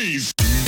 Blaze.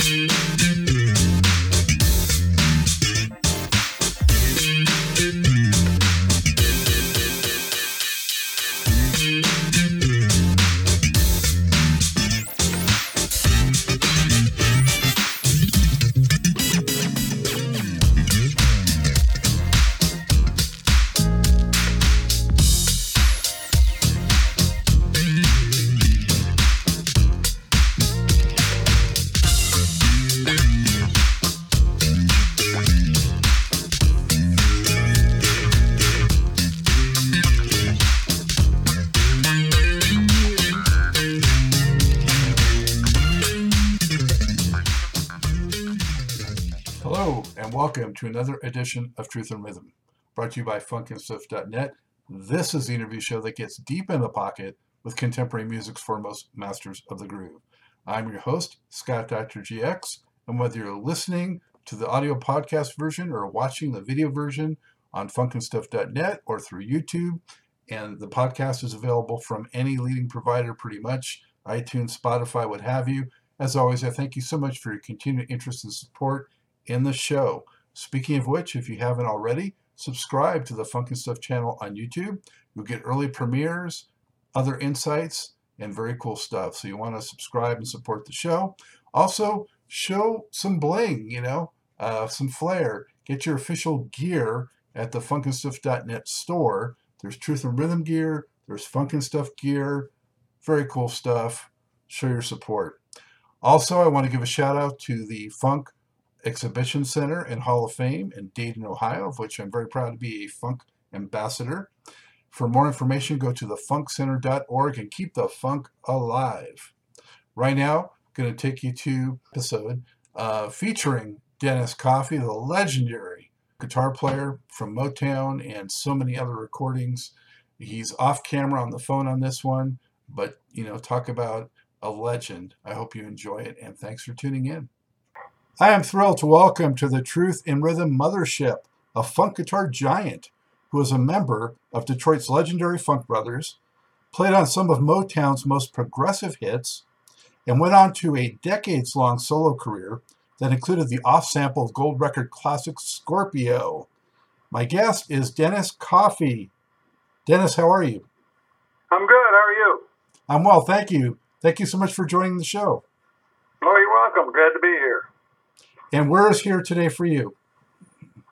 To another edition of Truth and Rhythm, brought to you by FunkandStuff.net. This is the interview show that gets deep in the pocket with contemporary music's foremost masters of the groove. I'm your host, Scott Dr. GX, and whether you're listening to the audio podcast version or watching the video version on FunkandStuff.net or through YouTube, and the podcast is available from any leading provider pretty much, iTunes, Spotify, what have you. As always, I thank you so much for your continued interest and support in the show. Speaking of which, if you haven't already, subscribe to the Funk and Stuff channel on YouTube. You'll get early premieres, other insights, and very cool stuff. So you want to subscribe and support the show. Also, show some bling, you know, uh, some flair. Get your official gear at the funkandstuff.net store. There's Truth and Rhythm gear, there's Funk and Stuff gear, very cool stuff. Show your support. Also, I want to give a shout out to the Funk Exhibition Center and Hall of Fame in Dayton, Ohio, of which I'm very proud to be a funk ambassador. For more information, go to thefunkcenter.org and keep the funk alive. Right now, I'm going to take you to episode uh, featuring Dennis Coffey, the legendary guitar player from Motown and so many other recordings. He's off camera on the phone on this one, but you know, talk about a legend. I hope you enjoy it, and thanks for tuning in. I am thrilled to welcome to the Truth in Rhythm Mothership a funk guitar giant who is a member of Detroit's legendary Funk Brothers, played on some of Motown's most progressive hits, and went on to a decades long solo career that included the off sample gold record classic Scorpio. My guest is Dennis Coffey. Dennis, how are you? I'm good. How are you? I'm well, thank you. Thank you so much for joining the show. Oh, you're welcome. Glad to be here. And where is here today for you?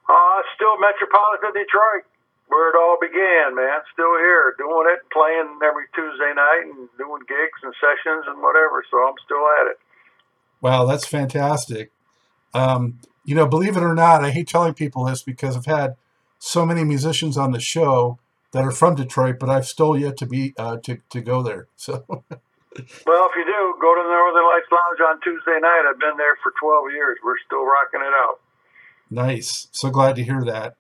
Uh, still Metropolitan Detroit, where it all began, man. Still here, doing it, playing every Tuesday night and doing gigs and sessions and whatever. So I'm still at it. Wow, that's fantastic. Um, you know, believe it or not, I hate telling people this because I've had so many musicians on the show that are from Detroit, but I've still yet to be uh, to to go there. So. Well, if you do, go to the Northern Lights Lounge on Tuesday night. I've been there for 12 years. We're still rocking it out. Nice. So glad to hear that.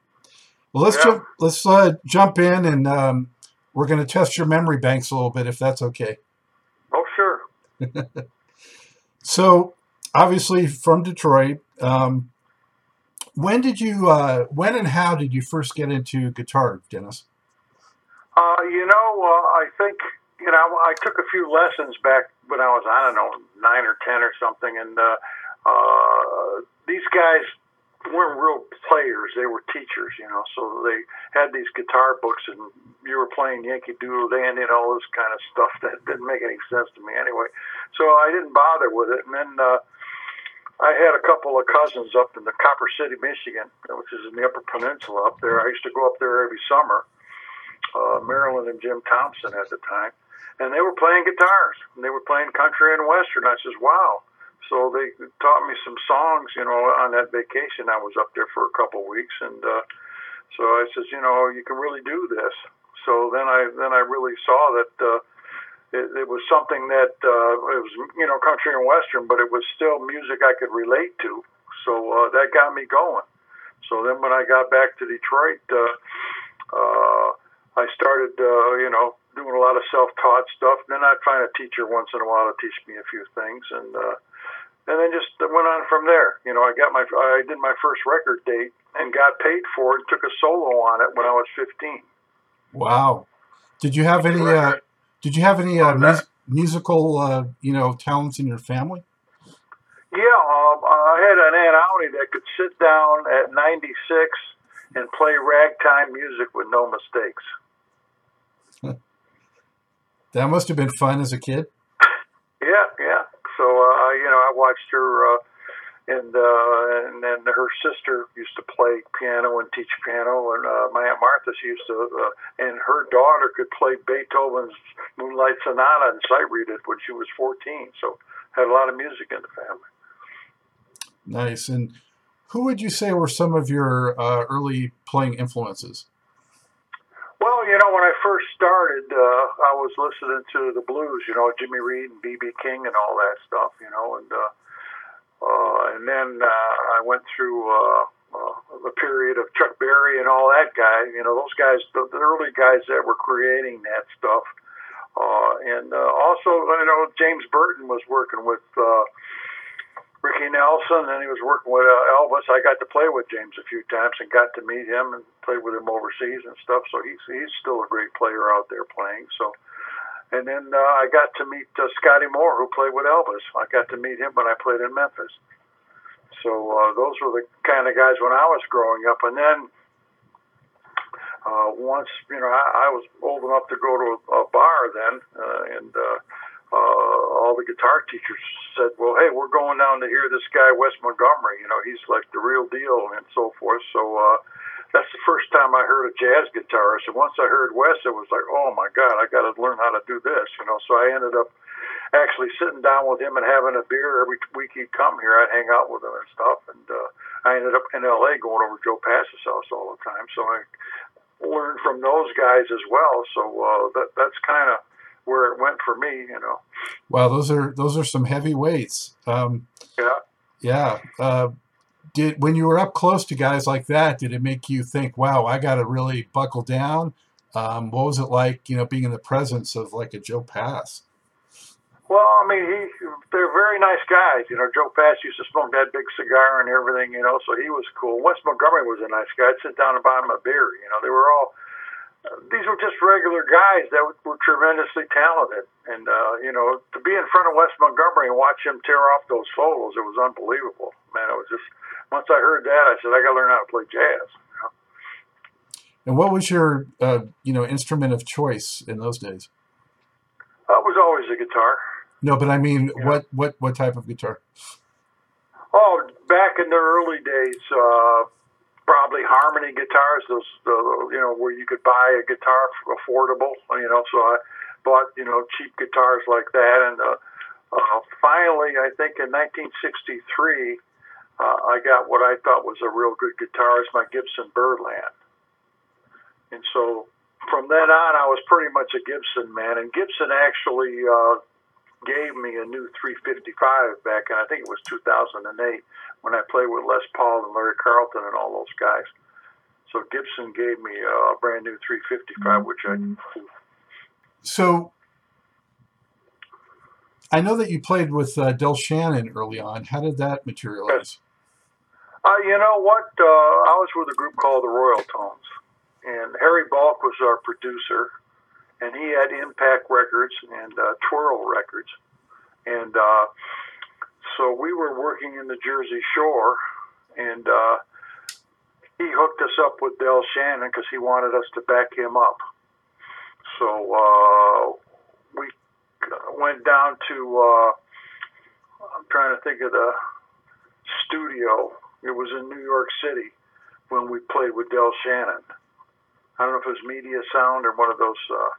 Well, let's Yeah. jump. Let's uh, jump in, and um, we're going to test your memory banks a little bit, if that's okay. Oh, sure. So, obviously from Detroit. Um, when did you? Uh, when and how did you first get into guitar, Dennis? Uh, you know, uh, I think you know I took a few lessons back when I was I don't know nine or ten or something, and uh, uh, these guys weren't real players; they were teachers, you know. So they had these guitar books, and you were playing Yankee Doodle Dandy and all this kind of stuff that didn't make any sense to me anyway. So I didn't bother with it, and then. Uh, I had a couple of cousins up in the Copper City, Michigan, which is in the Upper Peninsula up there. I used to go up there every summer. Uh, Marilyn and Jim Thompson at the time, and they were playing guitars. And they were playing country and western. I says, "Wow!" So they taught me some songs. You know, on that vacation, I was up there for a couple of weeks, and uh, so I says, "You know, you can really do this." So then I then I really saw that. Uh, it, it was something that uh, it was you know country and western, but it was still music I could relate to. So uh, that got me going. So then when I got back to Detroit, uh, uh, I started uh, you know doing a lot of self-taught stuff. Then I'd find a teacher once in a while to teach me a few things, and uh, and then just went on from there. You know, I got my I did my first record date and got paid for it. Took a solo on it when I was 15. Wow. Did you have any? Uh, did you have any uh, mus- musical, uh, you know, talents in your family? Yeah, um, I had an Aunt Audi that could sit down at 96 and play ragtime music with no mistakes. that must have been fun as a kid. Yeah, yeah. So uh, you know, I watched her, uh, and uh, and then her sister used to play piano and teach piano, and uh, my aunt Martha she used to, uh, and her daughter could play Beethoven's Moonlight Sonata and sight read it when she was 14. So had a lot of music in the family. Nice. And who would you say were some of your uh, early playing influences? Well, you know, when I first started, uh, I was listening to the blues, you know, Jimmy Reed and B.B. King and all that stuff, you know, and uh, uh, and then uh, I went through uh, uh, the period of Chuck Berry and all that guy, you know, those guys, the, the early guys that were creating that stuff. Uh, and uh, also, you know, James Burton was working with uh, Ricky Nelson, and he was working with uh, Elvis. I got to play with James a few times and got to meet him and play with him overseas and stuff. So he's he's still a great player out there playing. So, and then uh, I got to meet uh, Scotty Moore, who played with Elvis. I got to meet him when I played in Memphis. So uh, those were the kind of guys when I was growing up. And then uh, once you know I, I was old enough to go to a, a bar then, uh, and uh, uh, all the guitar teachers said, "Well, hey, we're going down to hear this guy Wes Montgomery. You know, he's like the real deal and so forth." So uh, that's the first time I heard a jazz guitarist. And once I heard Wes, it was like, "Oh my God, I got to learn how to do this." You know, so I ended up actually sitting down with him and having a beer every week he'd come here. I'd hang out with him and stuff, and uh, I ended up in L.A. going over Joe Pass's house all the time. So I learned from those guys as well. So uh, that that's kind of where it went for me, you know. Wow, those are those are some heavy weights. Um, yeah. Yeah. Uh, did when you were up close to guys like that, did it make you think, "Wow, I got to really buckle down"? Um, what was it like, you know, being in the presence of like a Joe Pass? Well, I mean, he they're very nice guys. You know, Joe Pass used to smoke that big cigar and everything. You know, so he was cool. Wes Montgomery was a nice guy. I'd sit down and buy him a beer. You know, they were all these were just regular guys that were tremendously talented. And, uh, you know, to be in front of Wes Montgomery and watch him tear off those solos, it was unbelievable. Man, it was just, once I heard that, I said, I got to learn how to play jazz. You know? And what was your, uh, you know, instrument of choice in those days? Uh, it was always a guitar. No, but I mean, yeah. what, what, what type of guitar? Oh, back in the early days, uh, probably harmony guitars, those the you know where you could buy a guitar affordable, you know. So I bought you know cheap guitars like that, and uh, uh, finally, I think in 1963, uh, I got what I thought was a real good guitar, is my Gibson Birdland, and so from then on, I was pretty much a Gibson man, and Gibson actually uh, gave me a new 355 back in I think it was 2008 when I played with Les Paul and Larry Carlton and all those guys. So Gibson gave me a brand new 355, which I. So I know that you played with uh, Del Shannon early on. How did that materialize? Uh, you know what? Uh, I was with a group called the Royaltones, and Harry Balk was our producer, and he had Impact Records and uh, Twirl Records, and uh, so we were working in the Jersey Shore, and uh, he hooked us up with Del Shannon because he wanted us to back him up. So uh, we went down to. Uh, I'm trying to think of the studio. It was in New York City when we played with Del Shannon. I don't know if it was Media Sound or one of those uh,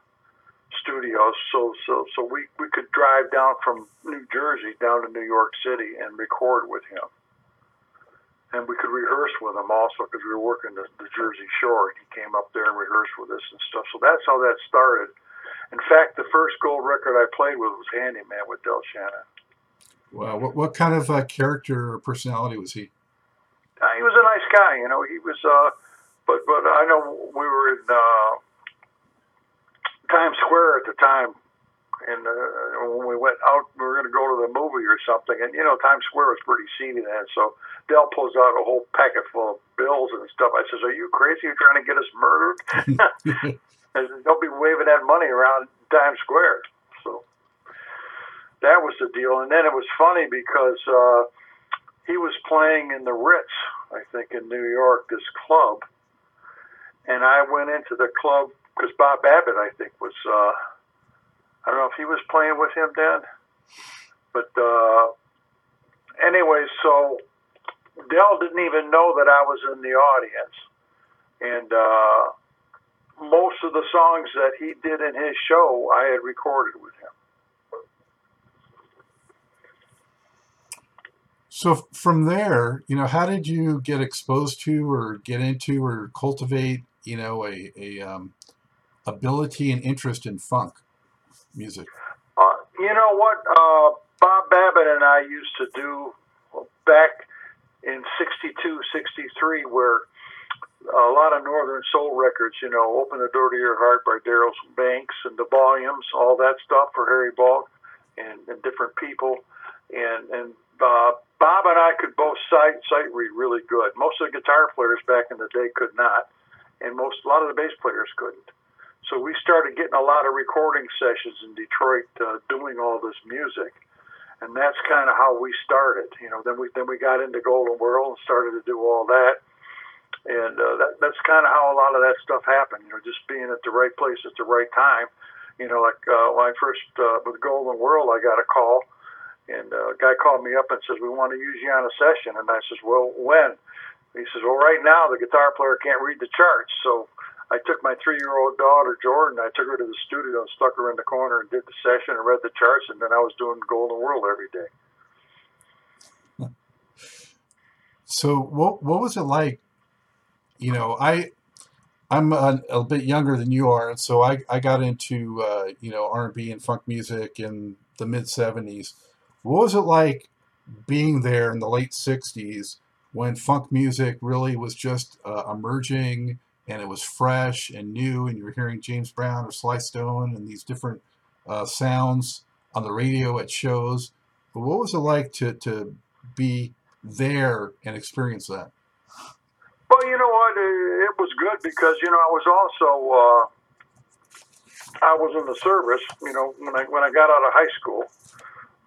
studios. So so so we we could drive down from New Jersey down to New York City and record with him. And we could rehearse with him also because we were working the, the Jersey Shore. And he came up there and rehearsed with us and stuff. So that's how that started. In fact, the first gold record I played with was Handyman with Del Shannon. Wow. What, what kind of uh, character or personality was he? Uh, he was a nice guy. You know, he was, uh, but, but I know we were in, uh, Times Square at the time, and uh, when we went out, we were going to go to the movie or something, and you know Times Square was pretty seedy then. So Del pulls out a whole packet full of bills and stuff. I says, "Are you crazy? You're trying to get us murdered?" I said, "Don't be waving that money around Times Square." So that was the deal, and then it was funny because. uh he was playing in the Ritz, I think, in New York, this club. And I went into the club because Bob Babbitt, I think, was, uh, I don't know if he was playing with him then. But uh, anyway, so Del didn't even know that I was in the audience. And uh, most of the songs that he did in his show, I had recorded with him. So from there, you know, how did you get exposed to or get into or cultivate, you know, a, a um, ability and interest in funk music? Uh, you know what? Uh, Bob Babbitt and I used to do back in 62, 63, where a lot of Northern Soul records, you know, Open the Door to Your Heart by Darrell Banks and the volumes, all that stuff for Harry Balk and, and different people. And, and uh, Bob and I could both sight sight read really good. Most of the guitar players back in the day could not, and most a lot of the bass players couldn't. So we started getting a lot of recording sessions in Detroit, uh, doing all this music, and that's kind of how we started. You know, then we then we got into Golden World and started to do all that, and uh, that that's kind of how a lot of that stuff happened. You know, just being at the right place at the right time. You know, like uh, when I first uh, with Golden World, I got a call and uh, a guy called me up and says, "We want to use you on a session." And I says, "Well, when?" He says, "Well, right now the guitar player can't read the charts." So I took my three-year-old daughter Jordan. I took her to the studio and stuck her in the corner and did the session and read the charts. And then I was doing Golden World every day. So what what was it like? You know, I I'm a, a bit younger than you are, and so I I got into uh, you know R and B and funk music in the mid '70s what was it like being there in the late 60s when funk music really was just uh, emerging and it was fresh and new and you were hearing James Brown or Sly Stone and these different uh, sounds on the radio at shows. But what was it like to, to be there and experience that? Well, you know what? It was good because, you know, I was also, uh, I was in the service, you know, when I, when I got out of high school.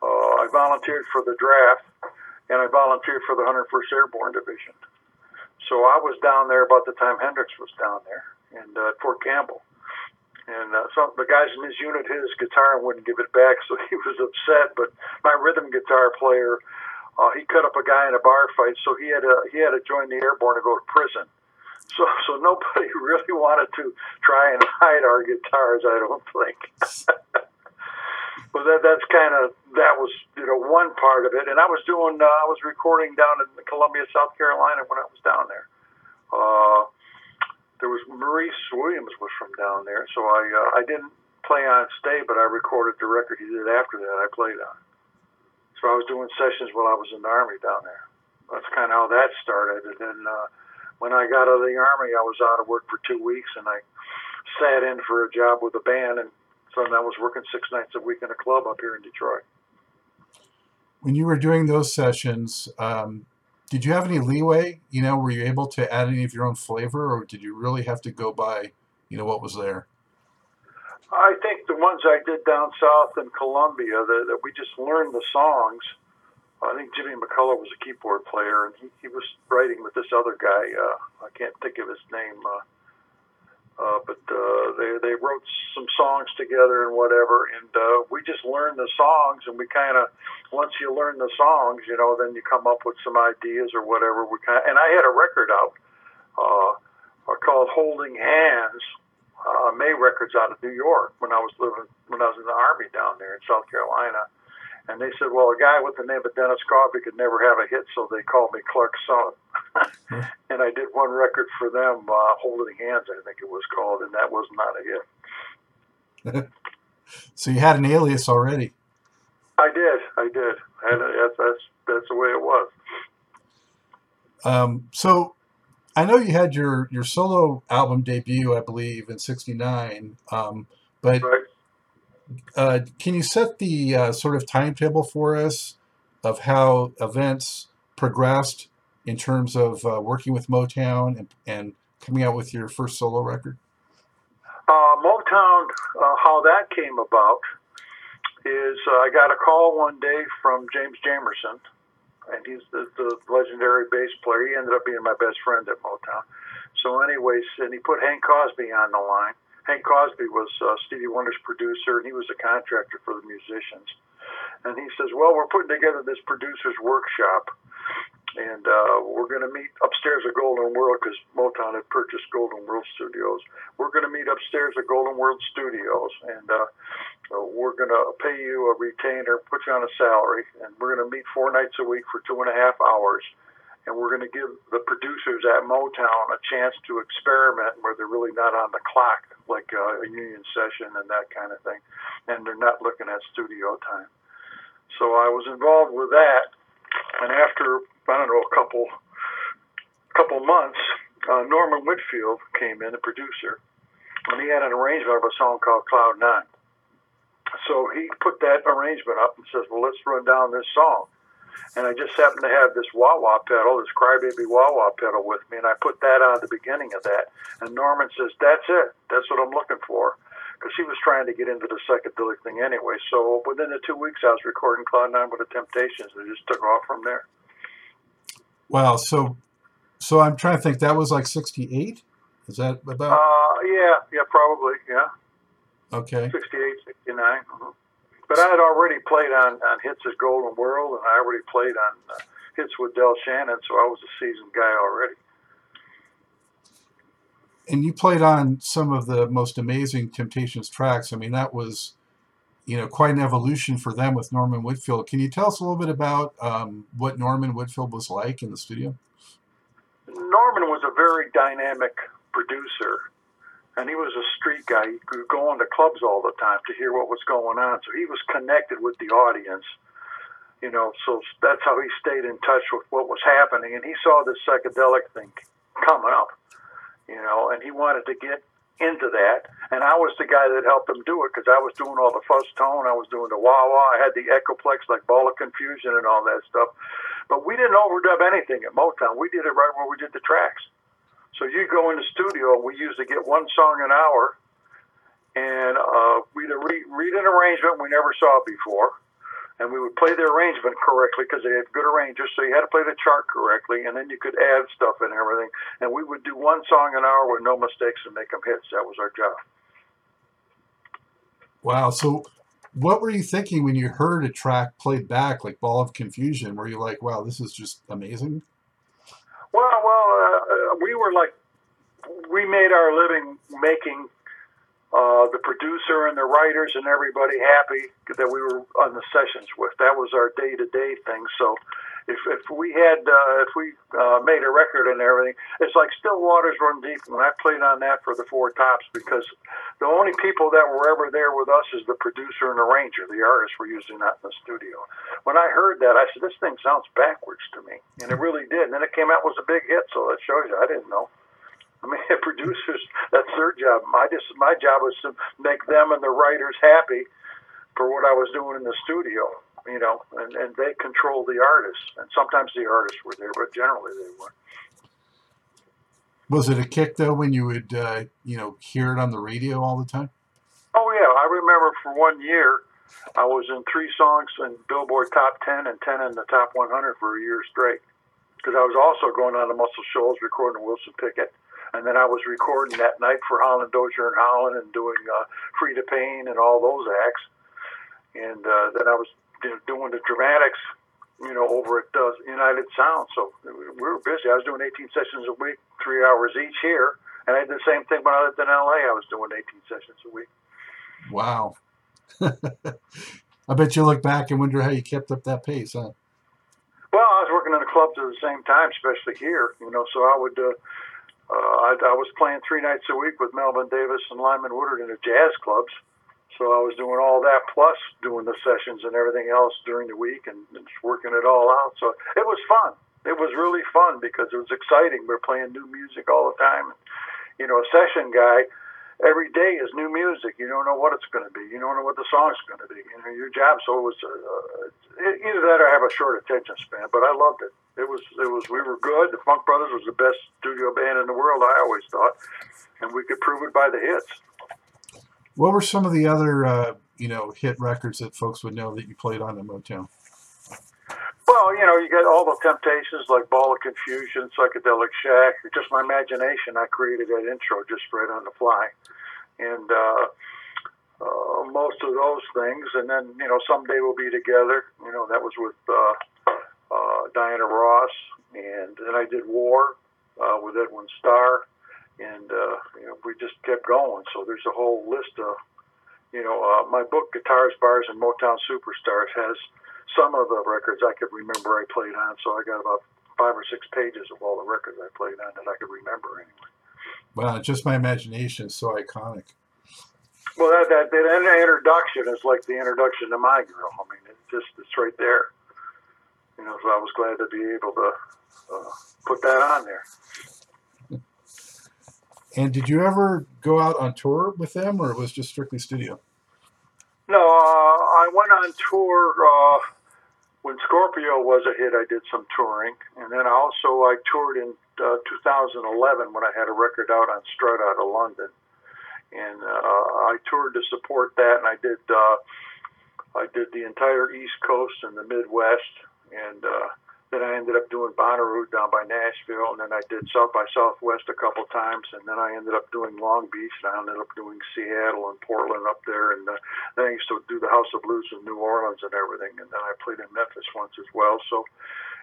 Uh, I volunteered for the draft, and I volunteered for the 101st Airborne Division. So I was down there about the time Hendrix was down there, and uh, Fort Campbell. And uh, some the guys in his unit hit his guitar and wouldn't give it back, so he was upset. But my rhythm guitar player, uh, he cut up a guy in a bar fight, so he had to he had to join the airborne to go to prison. So so nobody really wanted to try and hide our guitars, I don't think. Well, that that's kind of that was you know one part of it, and I was doing uh, I was recording down in Columbia, South Carolina when I was down there. Uh, there was Maurice Williams was from down there, so I uh, I didn't play on stay, but I recorded the record he did after that. I played on. So I was doing sessions while I was in the army down there. That's kind of how that started, and then uh, when I got out of the army, I was out of work for two weeks, and I sat in for a job with a band and so I was working six nights a week in a club up here in Detroit. When you were doing those sessions, um, did you have any leeway? You know, were you able to add any of your own flavor, or did you really have to go by, you know, what was there? I think the ones I did down south in Columbia, that, that we just learned the songs. I think Jimmy McCullough was a keyboard player, and he, he was writing with this other guy. Uh, I can't think of his name. Uh, uh, but uh, they they wrote some songs together and whatever, and uh, we just learned the songs, and we kind of once you learn the songs, you know, then you come up with some ideas or whatever. We kind and I had a record out uh, uh, called Holding Hands, uh, May Records out of New York when I was living when I was in the army down there in South Carolina. And they said, well, a guy with the name of Dennis Coffey could never have a hit, so they called me Clark's son. and I did one record for them, uh, Holding Hands, I think it was called, and that was not a hit. so you had an alias already. I did. I did. And that's that's that's the way it was. Um, so I know you had your your solo album debut, I believe, in '69. Um, but right. Uh, can you set the uh, sort of timetable for us of how events progressed in terms of uh, working with Motown and, and, coming out with your first solo record? Uh, Motown, uh, how that came about is I got a call one day from James Jamerson, and he's the, the legendary bass player. He ended up being my best friend at Motown. So, anyways, and he put Hank Crosby on the line. Hank Crosby was uh, Stevie Wonder's producer, and he was a contractor for the musicians. And he says, "Well, we're putting together this producers workshop, and uh, we're going to meet upstairs at Golden World because Motown had purchased Golden World Studios. We're going to meet upstairs at Golden World Studios, and uh, we're going to pay you a retainer, put you on a salary, and we're going to meet four nights a week for two and a half hours." And we're going to give the producers at Motown a chance to experiment where they're really not on the clock like uh, a union session and that kind of thing, and they're not looking at studio time. So I was involved with that, and after I don't know a couple couple months, uh, Norman Whitfield came in, the producer, and he had an arrangement of a song called Cloud Nine. So he put that arrangement up and says, "Well, let's run down this song." And I just happened to have this wah wah pedal, this crybaby wah wah pedal with me, and I put that on at the beginning of that. And Norman says, "That's it. That's what I'm looking for," because he was trying to get into the psychedelic thing anyway. So within the two weeks, I was recording Cloud Nine with the Temptations, and it just took off from there. Wow. So, so I'm trying to think. That was like '68. Is that about? Uh, yeah, yeah, probably, yeah. Okay. 68, 69. Mm-hmm. But I had already played on, on hits at Golden World, and I already played on uh, hits with Del Shannon, so I was a seasoned guy already. And you played on some of the most amazing Temptations tracks. I mean, that was, you know, quite an evolution for them with Norman Whitfield. Can you tell us a little bit about um, what Norman Whitfield was like in the studio? Norman was a very dynamic producer and he was a street guy. He could go into clubs all the time to hear what was going on. So he was connected with the audience, you know. So that's how he stayed in touch with what was happening, and he saw this psychedelic thing coming up, you know, and he wanted to get into that. And I was the guy that helped him do it because I was doing all the fuzz tone, I was doing the wah wah, I had the echoplex like ball of confusion and all that stuff. But we didn't overdub anything at Motown. We did it right where we did the tracks. So you go in the studio, we usually get one song an hour, and uh, we'd read, read an arrangement we never saw before, and we would play the arrangement correctly because they had good arrangers, so you had to play the chart correctly, and then you could add stuff and everything. And we would do one song an hour with no mistakes and make them hits. That was our job. Wow. So what were you thinking when you heard a track played back like Ball of Confusion? Were you like, wow, this is just amazing? Well, well, uh, we were like, we made our living making uh, the producer and the writers and everybody happy that we were on the sessions with. That was our day to day thing. So if, if we had uh, if we uh, made a record and everything, it's like Still Waters Run Deep. When I played on that for the Four Tops, because the only people that were ever there with us is the producer and arranger. The artists were usually not in the studio. When I heard that, I said, "This thing sounds backwards to me," and it really did. And then it came out was a big hit, so that shows you I didn't know. I mean, producers, that's their job. My just my job was to make them and the writers happy for what I was doing in the studio you know, and, and they control the artists. And sometimes the artists were there, but generally they weren't. Was it a kick though when you would, uh, you know, hear it on the radio all the time? Oh yeah, I remember for one year, I was in three songs in Billboard Top Ten and ten in the Top 100 for a year straight. Because I was also going on to Muscle Shoals recording Wilson Pickett, and then I was recording that night for Holland Dozier and Holland and doing uh, Freda Payne and all those acts. And uh, then I was doing the dramatics, you know, over at uh, United Sound. So we were busy. I was doing 18 sessions a week, three hours each here. And I did the same thing when I lived in LA. I was doing 18 sessions a week. Wow. I bet you look back and wonder how you kept up that pace, huh? Well, I was working in the clubs at the same time, especially here, you know, so I would, uh, uh, I, I was playing three nights a week with Melvin Davis and Lyman Woodard in the jazz clubs. So I was doing all that plus doing the sessions and everything else during the week and, and just working it all out. So it was fun. It was really fun because it was exciting. We are playing new music all the time. You know, a session guy, every day is new music. You don't know what it's going to be. You don't know what the song's going to be. You know, your job. So it was uh, either that or have a short attention span. But I loved it. It was it was we were good. The Funk Brothers was the best studio band in the world. I always thought, and we could prove it by the hits. What were some of the other, uh, you know, hit records that folks would know that you played on in Motown? Well, you know, you got all the temptations like Ball of Confusion, Psychedelic Shack, just my imagination. I created that intro just right on the fly. And uh, uh, most of those things. And then, you know, Someday We'll Be Together. You know, that was with uh, uh, Diana Ross. And then I did War uh, with Edwin Starr. And, uh, you know, we just kept going. So there's a whole list of, you know, uh, my book, Guitars, Bars, and Motown Superstars, has some of the records I could remember I played on. So I got about five or six pages of all the records I played on that I could remember anyway. Wow, just my imagination is so iconic. Well, that, that that introduction is like the introduction to my girl. I mean, it's just it's right there. You know, so I was glad to be able to uh, put that on there. And did you ever go out on tour with them, or it was just strictly studio? No, uh, I went on tour uh, when Scorpio was a hit. I did some touring, and then I also I toured in uh, 2011 when I had a record out on Strut out of London, and uh, I toured to support that, and I did uh, I did the entire East Coast and the Midwest, and uh, then I ended up doing Bonnaroo down by Nashville, and then I did South by Southwest a couple times, and then I ended up doing Long Beach, and I ended up doing Seattle and Portland up there, and uh, then I used to do the House of Blues in New Orleans and everything, and then I played in Memphis once as well. So,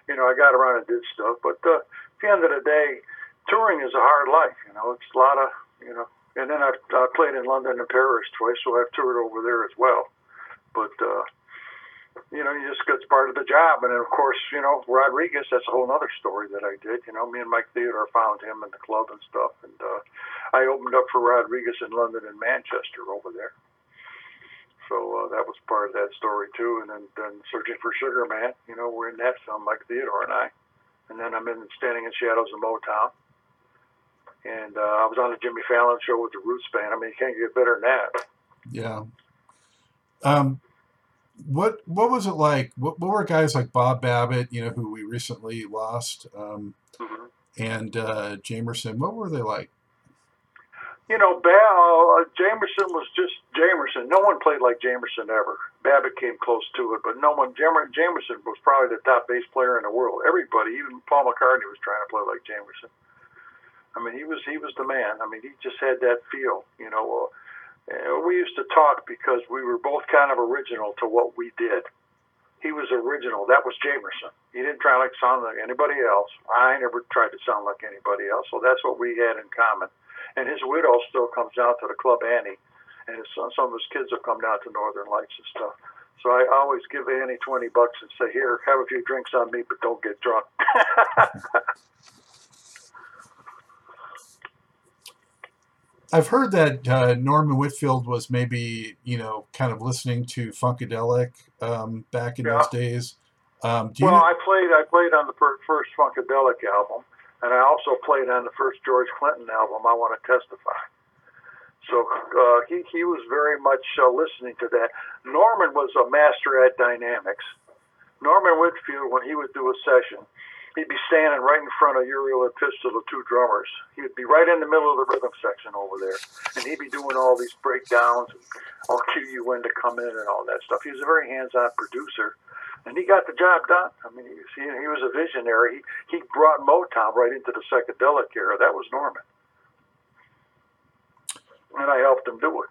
you know, I got around and did stuff, but uh, at the end of the day, touring is a hard life. You know, it's a lot of, you know, and then I've uh, played in London and Paris twice, so I've toured over there as well. But uh, you know, you just it's part of the job. And then, of course, you know, Rodriguez, that's a whole other story that I did. You know, me and Mike Theodore found him in the club and stuff. And uh, I opened up for Rodriguez in London and Manchester over there. So uh, that was part of that story, too. And then, then Searching for Sugar Man, you know, we're in that film, Mike Theodore and I. And then I'm in Standing in Shadows of Motown. And uh, I was on the Jimmy Fallon show with the Roots Band. I mean, you can't get better than that. Yeah. Um, what what was it like? What, what were guys like Bob Babbitt, you know, who we recently lost, um, mm-hmm. and uh, Jamerson? What were they like? You know, uh, Jamerson was just Jamerson. No one played like Jamerson ever. Babbitt came close to it, but no one. Jamer, Jamerson was probably the top bass player in the world. Everybody, even Paul McCartney, was trying to play like Jamerson. I mean, he was he was the man. I mean, he just had that feel. You know. Uh, uh, we used to talk because we were both kind of original to what we did. He was original. That was Jamerson. He didn't try to sound like anybody else. I never tried to sound like anybody else. So that's what we had in common. And his widow still comes down to the Club Annie, and his, some of his kids have come down to Northern Lights and stuff. So I always give Annie 20 bucks and say, here, have a few drinks on me, but don't get drunk. I've heard that uh, Norman Whitfield was maybe, you know, kind of listening to Funkadelic um, back in yeah. those days. Um, well, know- I played I played on the first Funkadelic album, and I also played on the first George Clinton album. I want to testify. So uh, he he was very much uh, listening to that. Norman was a master at dynamics. Norman Whitfield, when he would do a session, he'd be standing right in front of Uriel and Pistol, the two drummers. He'd be right in the middle of the rhythm section over there, and he'd be doing all these breakdowns and I'll cue you when to come in and all that stuff. He was a very hands-on producer, and he got the job done. I mean, he, he was a visionary. He, he brought Motown right into the psychedelic era. That was Norman, and I helped him do it.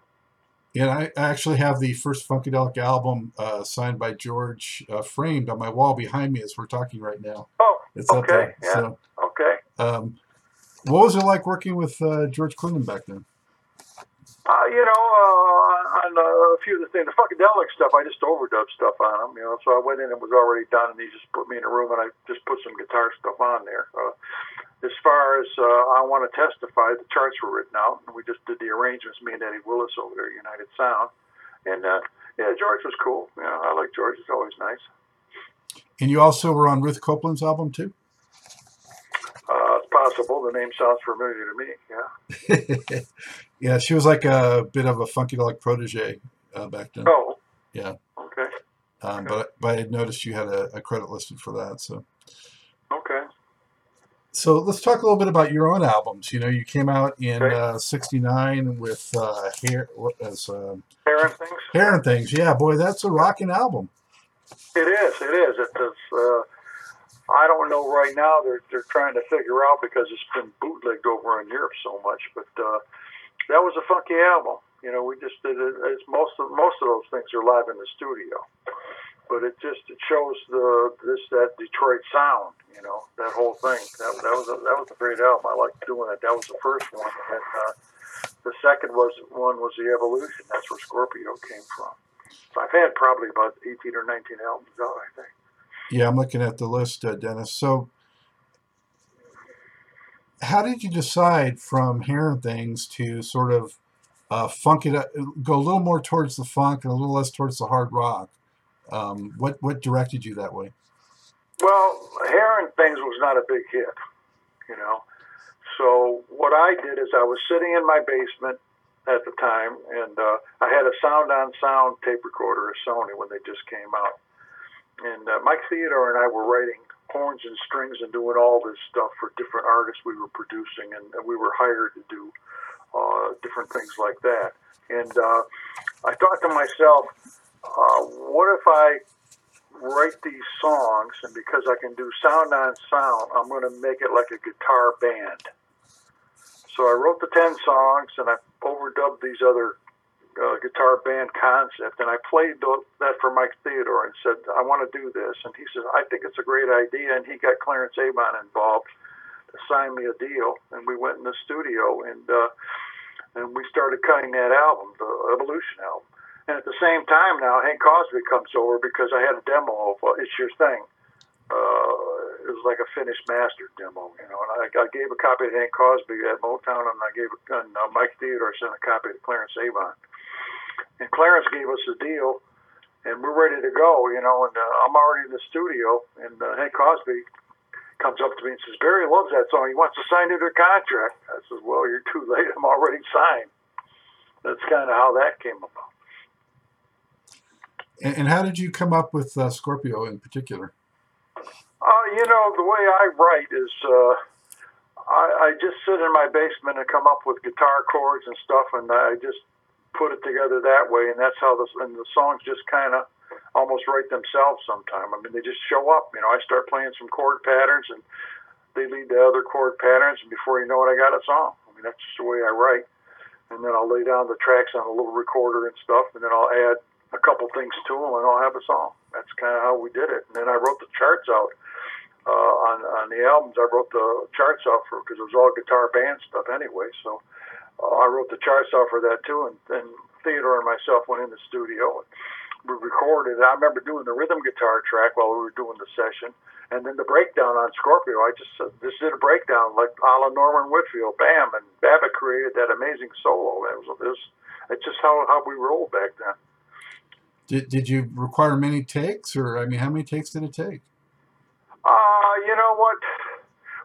And I actually have the first Funkadelic album uh, signed by George uh, framed on my wall behind me as we're talking right now. Oh, it's okay. Up there. Yeah. So, okay. Um, what was it like working with uh, George Clinton back then? Uh, you know, uh, on a few of the things, the Funkadelic stuff, I just overdubbed stuff on them, you know. So I went in and was already done, and he just put me in a room, and I just put some guitar stuff on there. Uh, as far as uh, I want to testify, the charts were written out, and we just did the arrangements. Me and Eddie Willis over there, United Sound, and uh, yeah, George was cool. You know, I like George; it's always nice. And you also were on Ruth Copeland's album too. Uh, it's possible. The name sounds familiar to me. Yeah. yeah, she was like a bit of a funkadelic protege uh, back then. Oh. Yeah. Okay. Um, okay. But but I had noticed you had a, a credit listed for that. So. Okay. So let's talk a little bit about your own albums. You know, you came out in '69 uh, with uh, hair as uh, Hair and Things. Hair and Things. Yeah, boy, that's a rocking album. It is. It is. It is. Uh, I don't know right now. They're they're trying to figure out because it's been bootlegged over in Europe so much. But uh, that was a funky album. You know, we just did it. As most of most of those things are live in the studio, but it just it shows the this that Detroit sound. You know, that whole thing. That, that was a, that was a great album. I liked doing it. That was the first one, and uh, the second was one was the Evolution. That's where Scorpio came from. So I've had probably about 18 or 19 albums out, I think. Yeah, I'm looking at the list, uh, Dennis. So, how did you decide from hearing things to sort of uh, funk it up, go a little more towards the funk and a little less towards the hard rock? Um, what what directed you that way? Well, hearing things was not a big hit, you know. So what I did is I was sitting in my basement at the time, and uh, I had a sound on sound tape recorder, a Sony, when they just came out. And uh, Mike Theodore and I were writing horns and strings and doing all this stuff for different artists we were producing, and, and we were hired to do uh, different things like that. And uh, I thought to myself, uh, what if I write these songs, and because I can do sound on sound, I'm going to make it like a guitar band. So I wrote the 10 songs and I overdubbed these other uh, guitar band concept and I played that for Mike Theodore and said, I want to do this. And he said, I think it's a great idea. And he got Clarence Avant involved to sign me a deal. And we went in the studio and, uh, and we started cutting that album, the Evolution album. And at the same time now, Hank Crosby comes over because I had a demo of uh, It's Your Thing. Uh, it was like a finished master demo, you know. And I, I gave a copy to Hank Crosby at Motown, and I gave a, and uh, Mike Theodore sent a copy to Clarence Avant. And Clarence gave us a deal, and we're ready to go, you know. And uh, I'm already in the studio, and uh, Hank Crosby comes up to me and says, "Berry loves that song. He wants to sign into a contract." I says, "Well, you're too late. I'm already signed." That's kind of how that came about. And, and how did you come up with uh, Scorpio in particular? Uh, you know, the way I write is uh, I, I just sit in my basement and come up with guitar chords and stuff, and I just put it together that way, and that's how the and the songs just kind of almost write themselves. Sometime, I mean, they just show up. You know, I start playing some chord patterns, and they lead to other chord patterns, and before you know it, I got a song. I mean, that's just the way I write. And then I'll lay down the tracks on a little recorder and stuff, and then I'll add a couple things to them, and I'll have a song. That's kind of how we did it. And then I wrote the charts out uh, on on the albums. I wrote the charts off for because it was all guitar band stuff anyway. So I wrote the charts off for that too. And then Theodore and myself went in the studio and we recorded. I remember doing the rhythm guitar track while we were doing the session. And then the breakdown on Scorpio, I just uh, just did a breakdown like a la Norman Whitfield, bam, and Babbitt created that amazing solo. It was, it was it's just how, how we rolled back then. Did, did you require many takes, or I mean, how many takes did it take? Uh, you know what?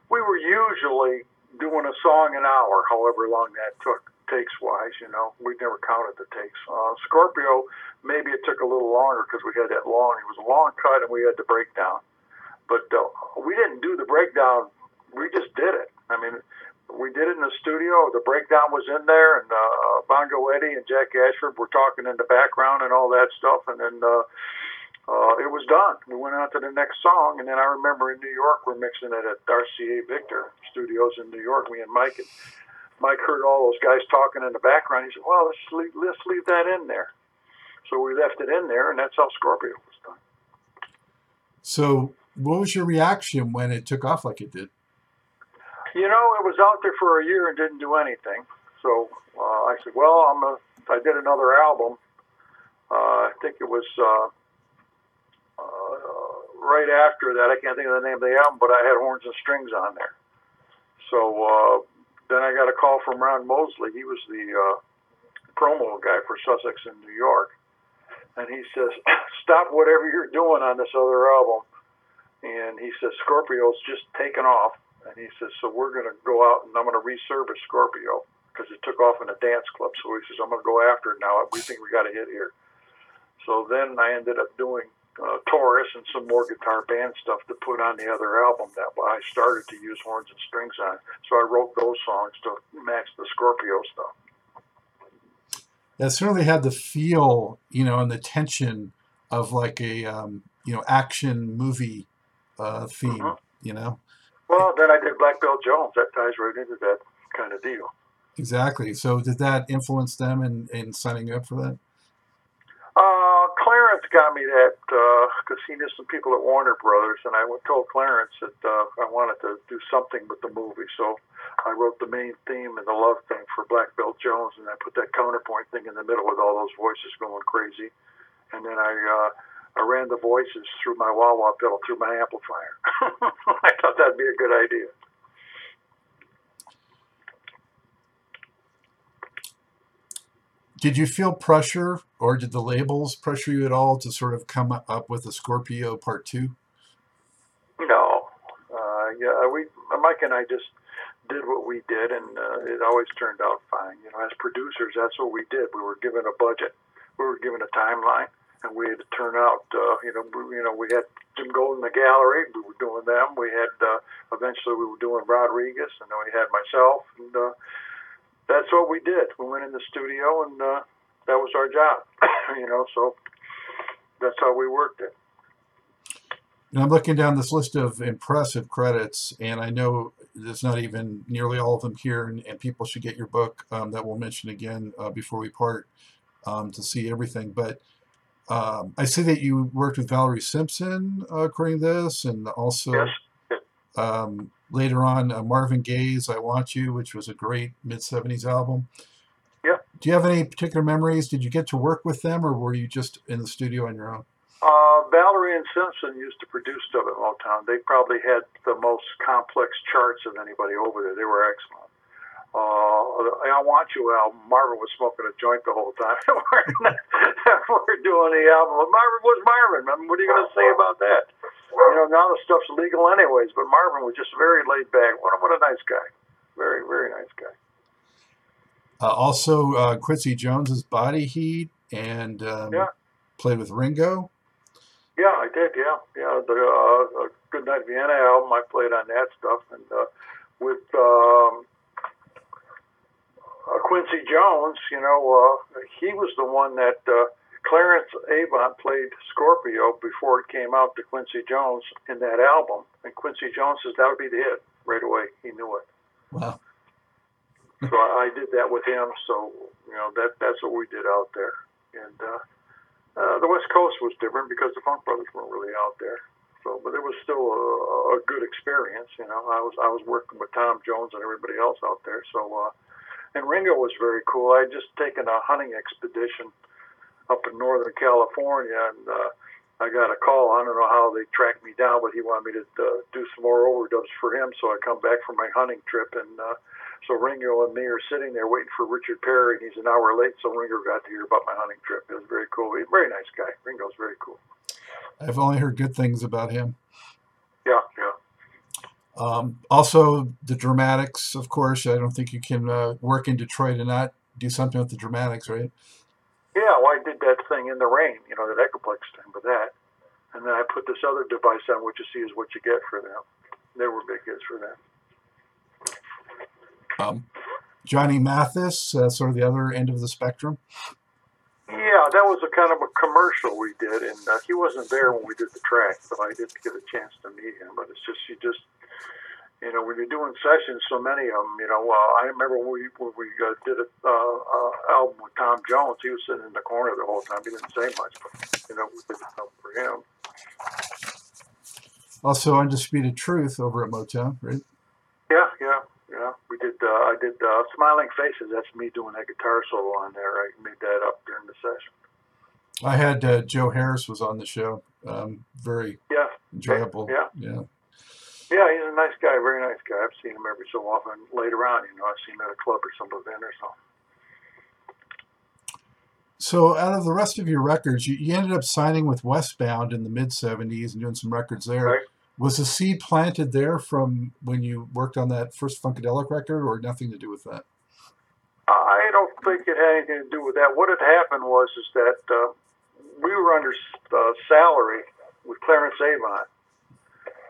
We were usually doing a song an hour, however long that took, takes wise. You know, we never counted the takes. Uh, Scorpio, maybe it took a little longer because we had that long. It was a long cut, and we had the breakdown. But uh, we didn't do the breakdown. We just did it. I mean, we did it in the studio. The breakdown was in there, and uh, Bongo Eddie and Jack Ashford were talking in the background and all that stuff. And then uh, uh, it was done. We went on to the next song, and then I remember in New York, we're mixing it at RCA Victor Studios in New York. Me and Mike, and Mike heard all those guys talking in the background. He said, "Well, let's leave, let's leave that in there." So we left it in there, and that's how Scorpio was done. So, what was your reaction when it took off like it did? You know, it was out there for a year and didn't do anything. So uh, I said, "Well, I'm a." I did another album. Uh, I think it was. Uh, uh, right after that, I can't think of the name of the album, but I had horns and strings on there. So uh, then I got a call from Ron Mosley. He was the uh, promo guy for Sussex in New York. And he says, Stop whatever you're doing on this other album. And he says, Scorpio's just taken off. And he says, So we're going to go out and I'm going to resurface Scorpio because it took off in a dance club. So he says, I'm going to go after it now. We think we got a hit here. So then I ended up doing uh, Taurus and some more guitar band stuff to put on the other album that I started to use horns and strings on. So I wrote those songs to match the Scorpio stuff. That certainly had the feel, you know, and the tension of like a, um, you know action movie uh, theme. Mhm. You know Well, then I did Black Belt Jones. That ties right into that kind of deal. exactly. So did that influence them in in signing up for that? Uh, Clarence got me that because he knew some people at Warner Brothers, and I told Clarence that uh, I wanted to do something with the movie. So I wrote the main theme and the love thing for Black Belt Jones, and I put that counterpoint thing in the middle with all those voices going crazy. And then I uh, I ran the voices through my wah wah pedal through my amplifier. I thought that'd be a good idea. Did you feel pressure, or did the labels pressure you at all to sort of come up with a Scorpio Part Two? No, uh, yeah, we Mike and I just did what we did, and uh, it always turned out fine. You know, as producers, that's what we did. We were given a budget, we were given a timeline, and we had to turn out. Uh, you know, we, you know, we had Jim Gold in the gallery. We were doing them. We had uh, eventually we were doing Rodriguez, and then we had myself, and uh, that's what we did. We went in the studio, and uh, that was our job. you know, so that's how we worked it. And I'm looking down this list of impressive credits, and I know there's not even nearly all of them here, and, and people should get your book um, that we'll mention again uh, before we part um, to see everything. But um, I see that you worked with Valerie Simpson, uh, according to this, and also Yes. um, later on uh, Marvin Gaye's "I Want You," which was a great mid '70s album. Yeah. Do you have any particular memories? Did you get to work with them, or were you just in the studio on your own? Uh, Valerie and Simpson used to produce stuff at Motown. They probably had the most complex charts of anybody over there. They were excellent. Uh, I Want You album, Marvin was smoking a joint the whole time. we're doing the album. Marvin was Marvin. I mean, what are you going to say about that? You know, now the stuff's legal anyways, but Marvin was just very laid back. What a, what a nice guy. Very, very nice guy. Uh, also, uh, Quincy Jones's Body Heat, and um, Yeah. played with Ringo. Yeah, I did. Yeah, yeah. The uh, Good Night Vienna album, I played on that stuff, and uh, with um, uh, Quincy Jones, you know, uh, he was the one that uh, Clarence Avant played Scorpio before it came out to Quincy Jones in that album, and Quincy Jones says that would be the hit right away. He knew it, Wow. so I, I did that with him. So you know that that's what we did out there, and. Uh, uh, the West Coast was different because the Funk Brothers weren't really out there. So, but it was still a, a good experience. You know, I was I was working with Tom Jones and everybody else out there. So, uh, and Ringo was very cool. I had just taken a hunting expedition up in Northern California, and uh, I got a call. I don't know how they tracked me down, but he wanted me to uh, do some more overdubs for him. So I come back from my hunting trip, and uh, so Ringo and me are sitting there waiting for Richard Perry, and he's an hour late. So Ringo got to hear about my hunting trip. It was very cool. He's a very nice guy. Ringo's very cool. I've only heard good things about him. Yeah, yeah. Um, also, the Dramatics, of course. I don't think you can uh, work in Detroit and not do something with the Dramatics, right? Yeah, well, I did that thing in the rain, you know, that Echoplex thing with that. And then I put this other device on, what you see is what you get for them. They were big hits for them. Um, Johnny Mathis, uh, sort of the other end of the spectrum. Yeah, that was a kind of a commercial we did, and uh, he wasn't there when we did the track, so I didn't get a chance to meet him. But it's just, you just, you know, when you're doing sessions, so many of them, you know. Uh, I remember when we when we uh, did a uh, uh, album with Tom Jones, he was sitting in the corner the whole time. He didn't say much, but you know, we did stuff for him. Also, Undisputed Truth over at Motown, right? Yeah, yeah, yeah. We did. Uh, I did uh, Smiling Faces. That's me doing that guitar solo on there. I made that up during the session. I had uh, Joe Harris was on the show. Um, very Yeah, enjoyable. Yeah. yeah. Yeah. He's a nice guy. Very nice guy. I've seen him every so often. Later on, you know, I've seen him at a club or some event or something. So, out of the rest of your records, you, you ended up signing with Westbound in the mid 70s and doing some records there. Right. Was the seed planted there from when you worked on that first Funkadelic record, or nothing to do with that? I don't think it had anything to do with that. What had happened was is that uh, we were under uh, salary with Clarence Avant,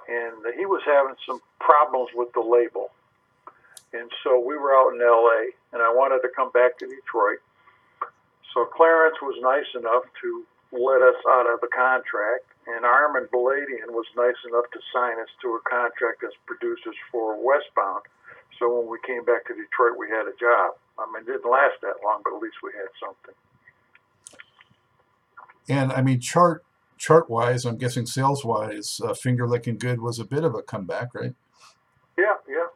and he was having some problems with the label, and so we were out in L.A. and I wanted to come back to Detroit. So Clarence was nice enough to let us out of the contract, and Armen Boladian was nice enough to sign us to a contract as producers for Westbound. So when we came back to Detroit, we had a job. I mean, it didn't last that long, but at least we had something. And I mean, chart chart wise, I'm guessing sales wise, uh, Finger Licking Good was a bit of a comeback, right? Yeah, yeah,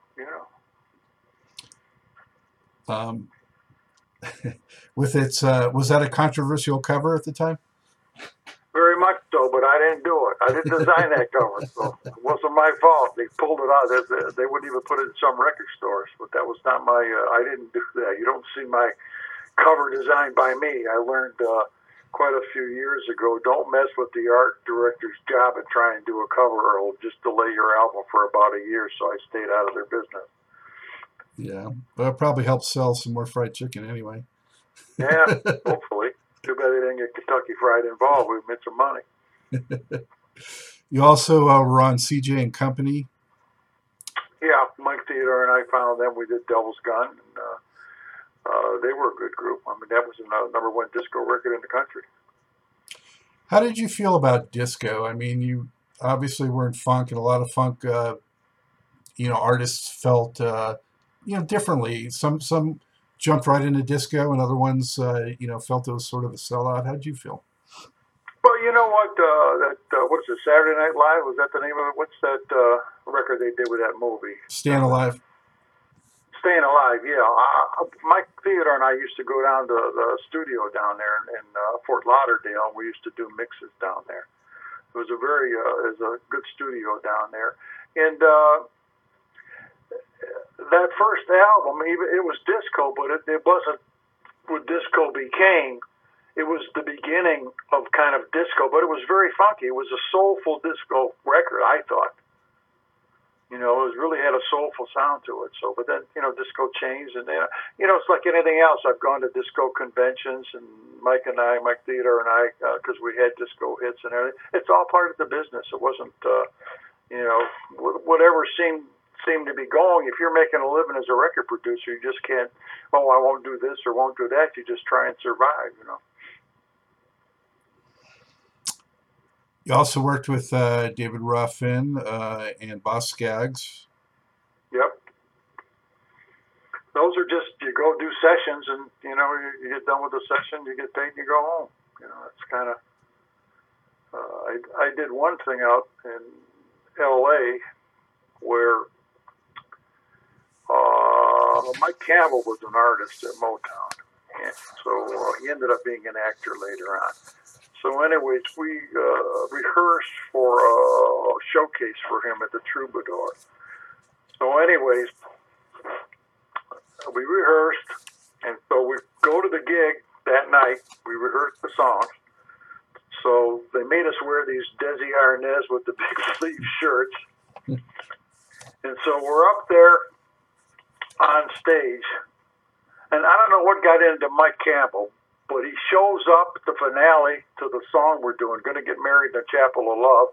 yeah. Um, with its, uh, was that a controversial cover at the time? Very much so, but I didn't do it. I didn't design that cover, so it wasn't my fault. They pulled it out. They, they wouldn't even put it in some record stores, but that was not my. Uh, I didn't do that. You don't see my cover designed by me. I learned uh, quite a few years ago. Don't mess with the art director's job and try and do a cover, or it'll just delay your album for about a year. So I stayed out of their business. Yeah, but it probably helped sell some more fried chicken anyway. Yeah, hopefully. Too bad they didn't get Kentucky Fried involved. We've made some money. you also uh, were on CJ and Company. Yeah, Mike Theodore and I found them. We did Devil's Gun. And, uh, uh, they were a good group. I mean, that was the number one disco record in the country. How did you feel about disco? I mean, you obviously were in funk, and a lot of funk, uh, you know, artists felt, uh, you know, differently. Some some jumped right into disco, and other ones, uh, you know, felt it was sort of a sellout. How did you feel? Well, you know what? Uh, that uh, what's it? Saturday Night Live was that the name of it? What's that uh, record they did with that movie? Stand Alive. Staying Alive, yeah. Uh, Mike Theodore and I used to go down to the studio down there in, in uh, Fort Lauderdale, we used to do mixes down there. It was a very, uh, was a good studio down there, and uh, that first album, even it was disco, but it, it wasn't what disco became. It was the beginning of kind of disco, but it was very funky. It was a soulful disco record, I thought. You know, it was really had a soulful sound to it. So, but then you know, disco changed, and then you know, it's like anything else. I've gone to disco conventions, and Mike and I, Mike Theodore and I, because uh, we had disco hits and everything. It's all part of the business. It wasn't, uh, you know, whatever seemed seem to be going. If you're making a living as a record producer, you just can't. Oh, I won't do this or won't do that. You just try and survive. You know. You also worked with uh, David Ruffin uh, and Boz Scaggs. Yep. Those are just you go do sessions and you know you, you get done with the session, you get paid, you go home. You know it's kind of. Uh, I I did one thing out in L.A. where uh, Mike Campbell was an artist at Motown, and so uh, he ended up being an actor later on. So, anyways, we uh, rehearsed for a showcase for him at the Troubadour. So, anyways, we rehearsed, and so we go to the gig that night. We rehearsed the songs. So they made us wear these Desi Arnaz with the big sleeve shirts. and so we're up there on stage, and I don't know what got into Mike Campbell, but he shows up at the finale to the song we're doing, "Going to Get Married in the Chapel of Love,"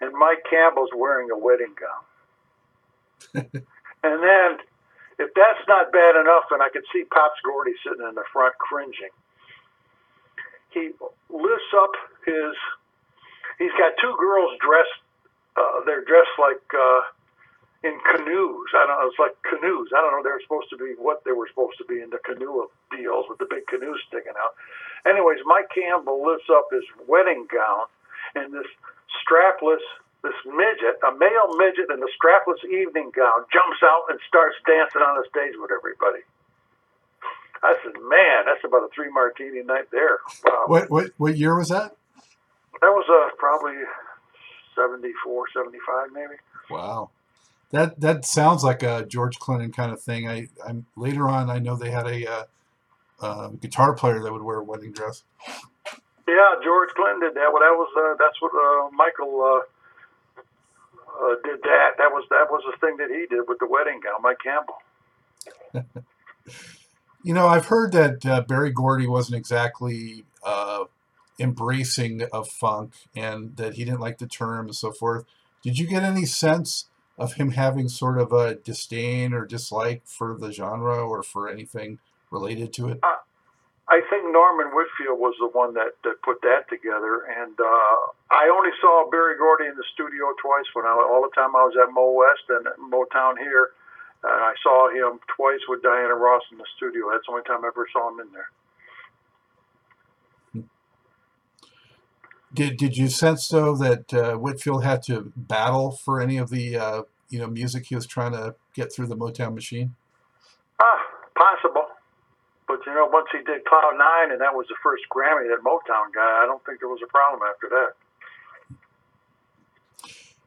and Mike Campbell's wearing a wedding gown. and then, if that's not bad enough, and I could see Pops Gordy sitting in the front cringing, he lifts up his. He's got two girls dressed. Uh, they're dressed like. Uh, in canoes. I don't know. It's like canoes. I don't know. They're supposed to be what they were supposed to be in the canoe deals with the big canoes sticking out. Anyways, Mike Campbell lifts up his wedding gown, and this strapless, this midget, a male midget in a strapless evening gown, jumps out and starts dancing on the stage with everybody. I said, "Man, that's about a three martini night there." Wow. What what what year was that? That was uh, probably 74, 75 maybe. Wow. That that sounds like a George Clinton kind of thing. I I'm later on I know they had a uh, uh, guitar player that would wear a wedding dress. Yeah, George Clinton did that. Well, that was uh, that's what uh, Michael uh, uh, did. That that was that was the thing that he did with the wedding gown, Mike Campbell. you know, I've heard that uh, Berry Gordy wasn't exactly uh, embracing of funk, and that he didn't like the term and so forth. Did you get any sense of him having sort of a disdain or dislike for the genre or for anything related to it? Uh, I think Norman Whitfield was the one that, that put that together, and uh, I only saw Berry Gordy in the studio twice when I all the time I was at Mo West and Motown here, and I saw him twice with Diana Ross in the studio. That's the only time I ever saw him in there. Did Did you sense though that uh, Whitfield had to battle for any of the uh, you know music he was trying to get through the Motown machine? Ah, possible. But you know, once he did Cloud Nine, and that was the first Grammy that Motown got, I don't think there was a problem after that.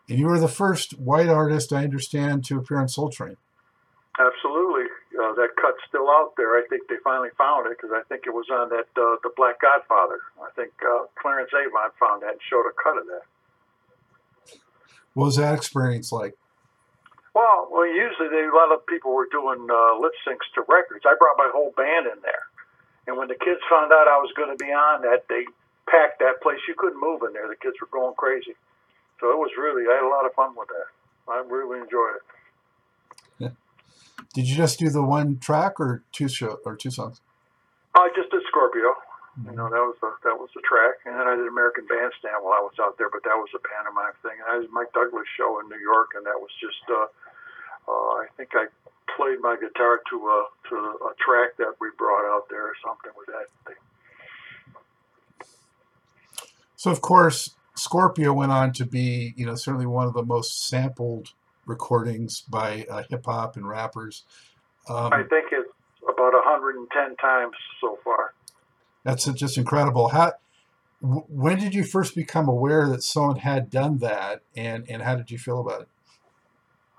And you were the first white artist, I understand, to appear on Soul Train. Absolutely, uh, that cut's still out there. I think they finally found it because I think it was on that uh, the Black Godfather. I think uh, Clarence Avant found that and showed a cut of that. What was that experience like? Well, well, usually they, a lot of people were doing uh, lip syncs to records. I brought my whole band in there, and when the kids found out I was going to be on that, they packed that place. You couldn't move in there. The kids were going crazy. So it was really, I had a lot of fun with that. I really enjoyed it. Did you just do the one track or two show or two songs? I just did Scorpio. You know, that was the that was the track, and then I did American Bandstand while I was out there, but that was a pantomime thing. And I was Mike Douglas show in New York, and that was just uh, uh, I think I played my guitar to a to a track that we brought out there or something with that thing. So of course, Scorpio went on to be, you know, certainly one of the most sampled recordings by uh, hip hop and rappers. Um, I think it's about 110 times so far. That's just incredible. How, when did you first become aware that someone had done that, and and how did you feel about it?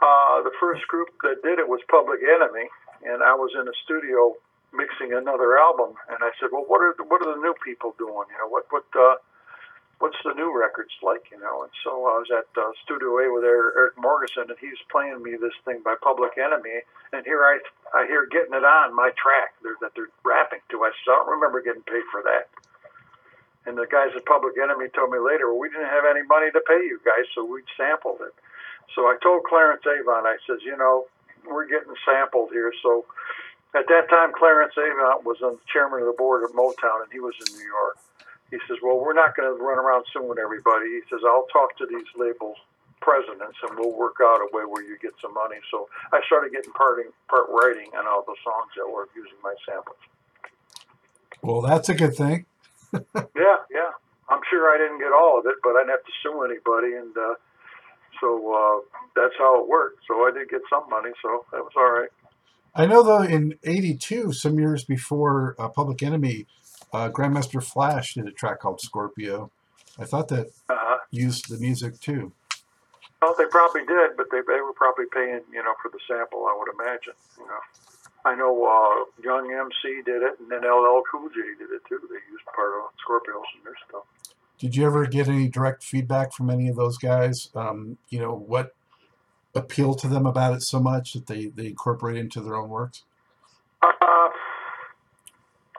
Uh, the first group that did it was Public Enemy, and I was in a studio mixing another album, and I said, "Well, what are the, what are the new people doing? You know, what what uh, what's the new records like? You know?" And so I was at uh, Studio A with Eric Morgeson, and he's playing me this thing by Public Enemy, and here I I hear getting it on my track they're, that they're rapping to. I said, "I don't remember getting paid for that." And the guys at Public Enemy told me later, "Well, we didn't have any money to pay you guys, so we sampled it." So I told Clarence Avant, I says, you know, we're getting sampled here. So at that time, Clarence Avant was the chairman of the board of Motown, and he was in New York. He says, well, we're not going to run around suing everybody. He says, I'll talk to these label presidents, and we'll work out a way where you get some money. So I started getting part, part writing on all the songs that were using my samples. Well, that's a good thing. yeah, yeah. I'm sure I didn't get all of it, but I didn't have to sue anybody, and uh, so uh, that's how it worked. So I did get some money, so that was all right. I know though in '82, some years before uh, Public Enemy, uh, Grandmaster Flash did a track called Scorpio. I thought that uh-huh. used the music too. Well, they probably did, but they they were probably paying you know for the sample. I would imagine. You know, I know uh, Young MC did it, and then LL Cool J did it too. They used part of Scorpios in their stuff. Did you ever get any direct feedback from any of those guys? Um, you know, what appealed to them about it so much that they, they incorporate into their own works? Uh,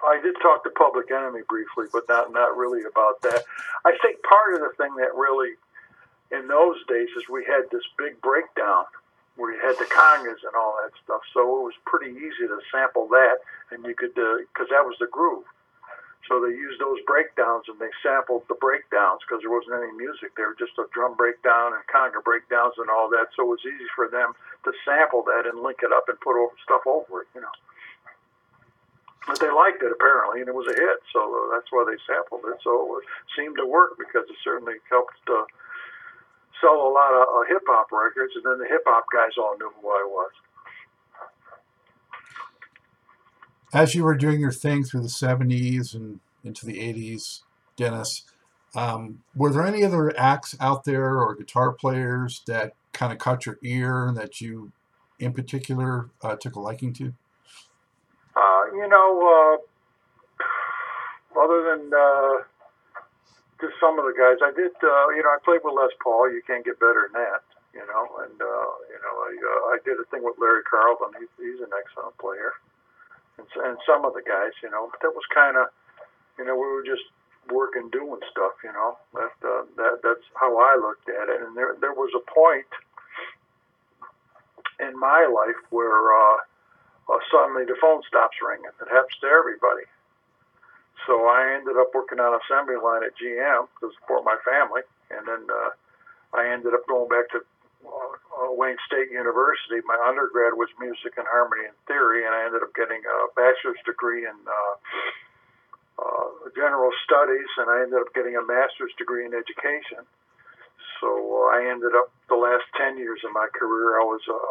I did talk to Public Enemy briefly, but not not really about that. I think part of the thing that really, in those days, is we had this big breakdown where you had the congas and all that stuff. So it was pretty easy to sample that, and you could because uh, that was the groove. So they used those breakdowns and they sampled the breakdowns because there wasn't any music. They were just a drum breakdown and conga breakdowns and all that. So it was easy for them to sample that and link it up and put stuff over it, you know. But they liked it apparently, and it was a hit. So uh, that's why they sampled it. So it seemed to work because it certainly helped uh, sell a lot of uh, hip hop records. And then the hip hop guys all knew who I was. as you were doing your thing through the 70s and into the 80s, Dennis, um, were there any other acts out there or guitar players that kind of caught your ear that you, in particular, uh, took a liking to? Uh, you know, uh, other than uh, just some of the guys, I did. Uh, you know, I played with Les Paul. You can't get better than that. You know, and uh, you know, I, I did a thing with Larry Carlton. He's, he's an excellent player and, and some of the guys, you know. But that was kind of, you know, we were just working, doing stuff, you know. That uh, that that's how I looked at it. And there there was a point in my life where uh, uh, suddenly the phone stops ringing. It happens to everybody. so I ended up working on assembly line at GM to support my family, and then uh, I ended up going back to uh, Wayne State University. My undergrad was music and harmony and theory, and I ended up getting a bachelor's degree in uh, uh, general studies, and I ended up getting a master's degree in education. So uh, I ended up the last 10 years of my career, I was a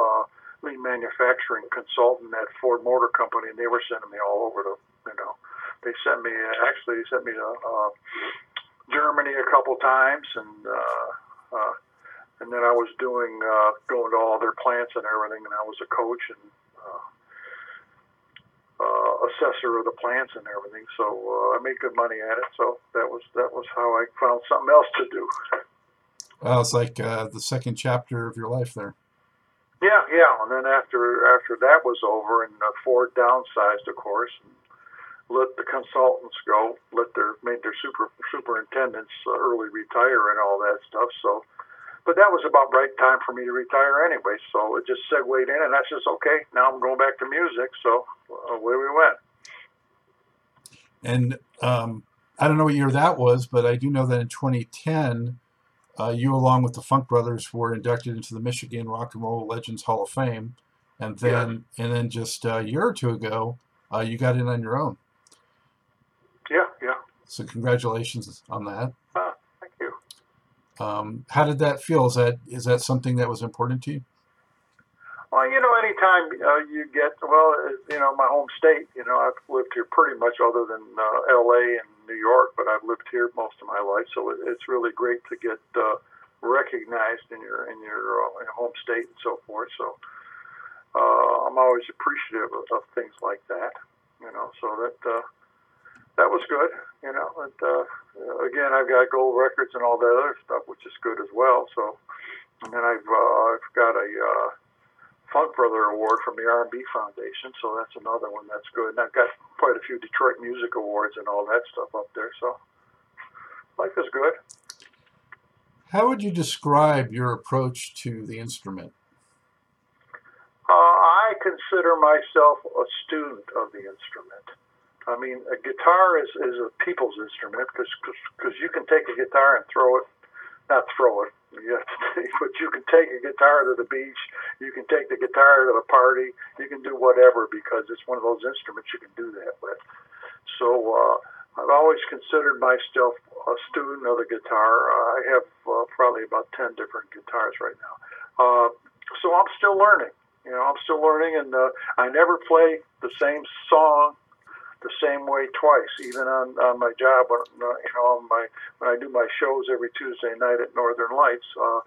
lean manufacturing consultant at Ford Motor Company, and they were sending me all over the, you know, they sent me, actually, they sent me to uh, Germany a couple times, and uh, uh, and then I was doing uh, going to all their plants and everything, and I was a coach and uh, uh, assessor of the plants and everything. So uh, I made good money at it. So that was that was how I found something else to do. Well, it's like uh, the second chapter of your life there. Yeah, yeah. And then after after that was over, and uh, Ford downsized, of course, and let the consultants go, let their made their super superintendents uh, early retire and all that stuff. So but that was about right time for me to retire anyway. So it just segued in, and that's just okay. Now I'm going back to music. So uh, away we went. And um, I don't know what year that was, but I do know that in 2010, uh, you, along with the Funk Brothers, were inducted into the Michigan Rock and Roll Legends Hall of Fame. And then, yeah. and then just a year or two ago, uh, you got in on your own. Yeah, yeah. So congratulations on that. Uh, thank you. um, how did that feel? Is that is that something that was important to you? Well, you know, anytime uh, you get well, you know, my home state. You know, I've lived here pretty much, other than uh, L.A. and New York, but I've lived here most of my life, so it, it's really great to get uh, recognized in your in your, uh, home state and so forth. So uh, I'm always appreciative of, of things like that. You know, so that uh, that was good. You know, and uh, again, I've got gold records and all that other stuff, which is good as well. So, and then I've uh, I've got a uh, Funk Brother Award from the R&B Foundation, so that's another one that's good. And I've got quite a few Detroit Music Awards and all that stuff up there. So, life is good. How would you describe your approach to the instrument? Uh, I consider myself a student of the instrument. I mean, a guitar is, is a people's instrument because because you can take a guitar and throw it, not throw it, you to but you can take a guitar to the beach, you can take the guitar to the party, you can do whatever because it's one of those instruments you can do that with. So uh, I've always considered myself a student of the guitar. I have uh, probably about ten different guitars right now, uh, so I'm still learning. You know, I'm still learning, and uh, I never play the same song the same way twice, even on, on my job. When, uh, you know, on my when I do my shows every Tuesday night at Northern Lights, uh,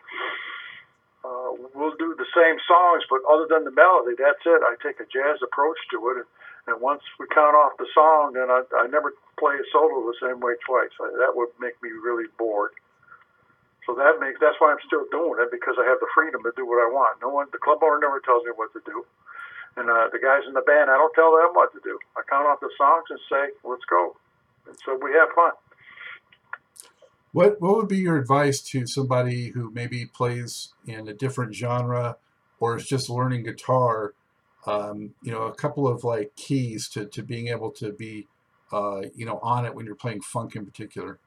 uh, we'll do the same songs, but other than the melody, that's it. I take a jazz approach to it, and, and once we count off the song, then I, I never play a solo the same way twice. I, that would make me really bored. So that makes that's why I'm still doing it because I have the freedom to do what I want. No one, the club owner never tells me what to do. And uh, the guys in the band, I don't tell them what to do. I count off the songs and say, "Let's go," and so we have fun. What What would be your advice to somebody who maybe plays in a different genre or is just learning guitar? Um, you know, a couple of like keys to, to being able to be, uh, you know, on it when you're playing funk in particular.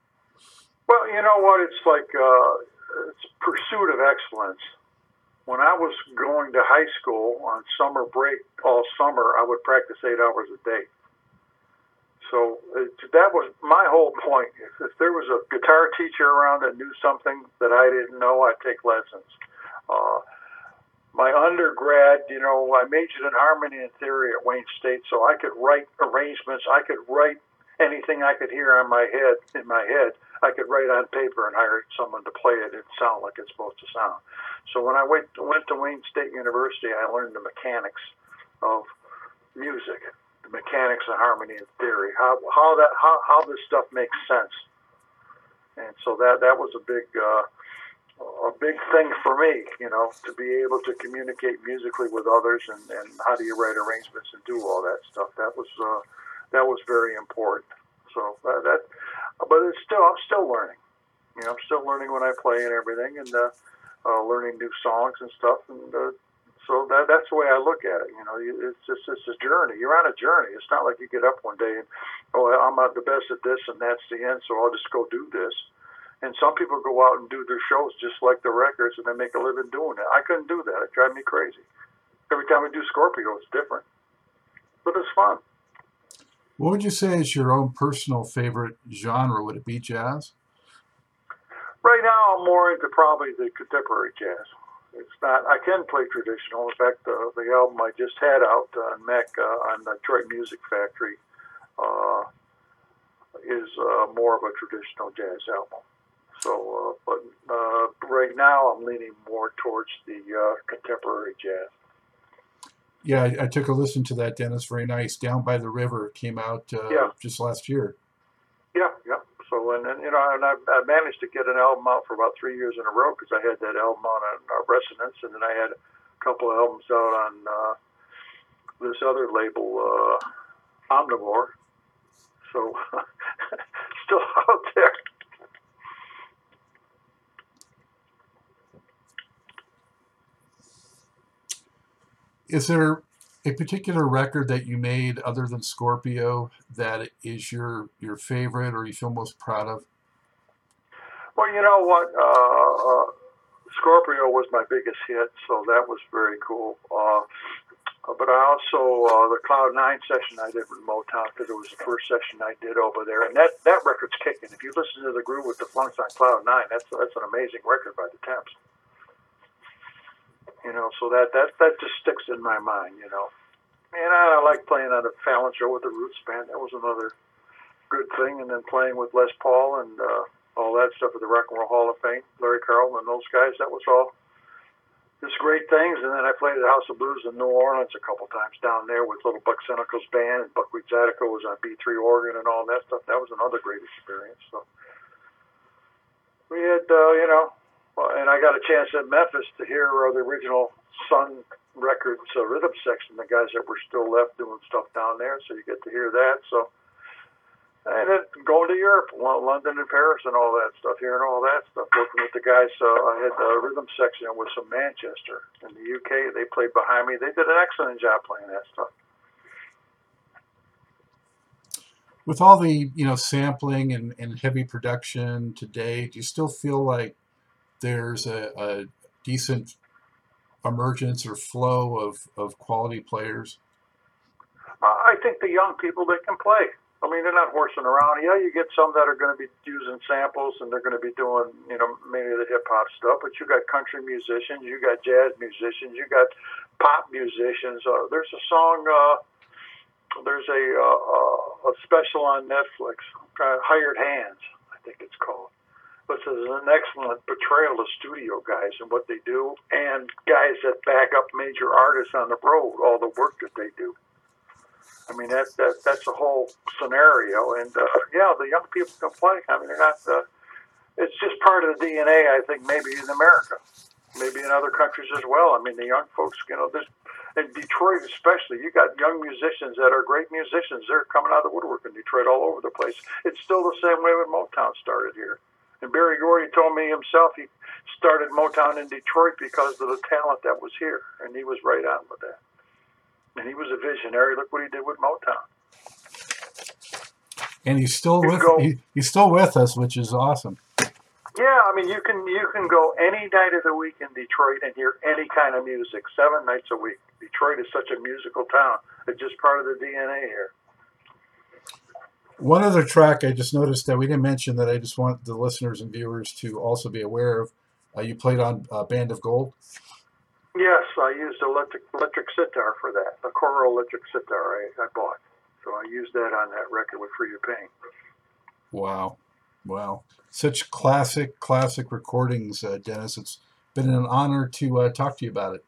Well, you know what? It's like uh, it's pursuit of excellence when I was going to high school on summer break all summer, I would practice eight hours a day. So it, that was my whole point. If, if there was a guitar teacher around that knew something that I didn't know, I'd take lessons. Uh, my undergrad, you know, I majored in harmony and theory at Wayne State, so I could write arrangements. I could write anything I could hear on my head in my head. I could write on paper and hire someone to play it and sound like it's supposed to sound. So when I went went to Wayne State University, I learned the mechanics of music, the mechanics of harmony and theory, how how that how, how this stuff makes sense. And so that that was a big uh, a big thing for me, you know, to be able to communicate musically with others and, and how do you write arrangements and do all that stuff. That was uh, that was very important. So uh, that but it's still I'm still learning. You know, I'm still learning when I play and everything, and uh, uh, learning new songs and stuff. And uh, so that that's the way I look at it. You know, it's just it's a journey. You're on a journey. It's not like you get up one day and oh, I'm not the best at this and that's the end, so I'll just go do this. And some people go out and do their shows just like the records, and they make a living doing it. I couldn't do that. It drives me crazy. Every time we do Scorpio, it's different, but it's fun. What would you say is your own personal favorite genre? Would it be jazz? Right now, I'm more into probably the contemporary jazz. It's not. I can play traditional. In fact, the the album I just had out on Mac uh, on Detroit Music Factory uh, is uh, more of a traditional jazz album. So, uh, but uh, right now, I'm leaning more towards the uh, contemporary jazz. Yeah, I, I, took a listen to that, Dennis. Very nice. Down by the River came out yeah. just last year. Yeah, yeah. So, and, and you know, and I, I managed to get an album out for about three years in a row because I had that album on uh, Resonance, and then I had a couple of albums out on uh, this other label, uh, Omnivore. So, still out there. Is there a particular record that you made other than Scorpio that is your your favorite or you feel most proud of? Well, you know what, uh, uh, Scorpio was my biggest hit, so that was very cool. Uh, but I also uh, the Cloud Nine session I did with Motown because it was the first session I did over there, and that that record's kicking. If you listen to the groove with the Funks on Cloud Nine, that's that's an amazing record by the Temps. You know, so that that that just sticks in my mind. You know, and I, I like playing on a Fallon show with the Roots band. That was another good thing. And then playing with Les Paul and uh, all that stuff at the Rock and Roll Hall of Fame, Larry Carlton and those guys. That was all just great things. And then I played at House of Blues in New Orleans a couple times down there with little Buck Sinegal's band, and Buckwheat Zydeco was on B3 organ and all that stuff. That was another great experience. So we had, uh, you know, and I got a chance at Memphis to hear uh, the original Sun Records uh, rhythm section, the guys that were still left doing stuff down there, so you get to hear that. So, and then going to Europe, London and Paris and all that stuff, hearing all that stuff, working with the guys. So I had the rhythm section with some Manchester in the UK. They played behind me. They did an excellent job playing that stuff. With all the you know sampling and, and heavy production today, do you still feel like there's a, a decent emergence or flow of, of quality players? Uh, I think the young people that can play. I mean, they're not horsing around. Yeah, you get some that are going to be using samples and they're going to be doing, you know, many of the hip hop stuff. But you got country musicians, you got jazz musicians, you got pop musicians. Uh, there's a song. Uh, there's a uh, a special on Netflix, uh, Hired Hands, I think it's called this is an excellent portrayal of studio guys and what they do, and guys that back up major artists on the road, all the work that they do. I mean, that, that that's a whole scenario, and uh, yeah, the young people can play. I mean, they're not. Uh, it's just part of the DNA, I think, maybe in America, maybe in other countries as well. I mean, the young folks, you know, this in Detroit especially, you got young musicians that are great musicians. They're coming out of the woodwork in Detroit all over the place. It's still the same way when Motown started here. And Berry Gordy told me himself he started Motown in Detroit because of the talent that was here, and he was right on with that. And he was a visionary. Look what he did with Motown. And he's still with go, he, he's still with us, which is awesome. Yeah, I mean you can you can go any night of the week in Detroit and hear any kind of music seven nights a week. Detroit is such a musical town. It's just part of the DNA here. One other track I just noticed that we didn't mention that I just want the listeners and viewers to also be aware of. Uh, you played on uh, Band of Gold. Yes, I used electric electric sitar for that. A Coral electric sitar I, I bought, so I used that on that record with Freda Payne. Wow, wow! Such classic, classic recordings, uh, Dennis. It's been an honor to uh, talk to you about it.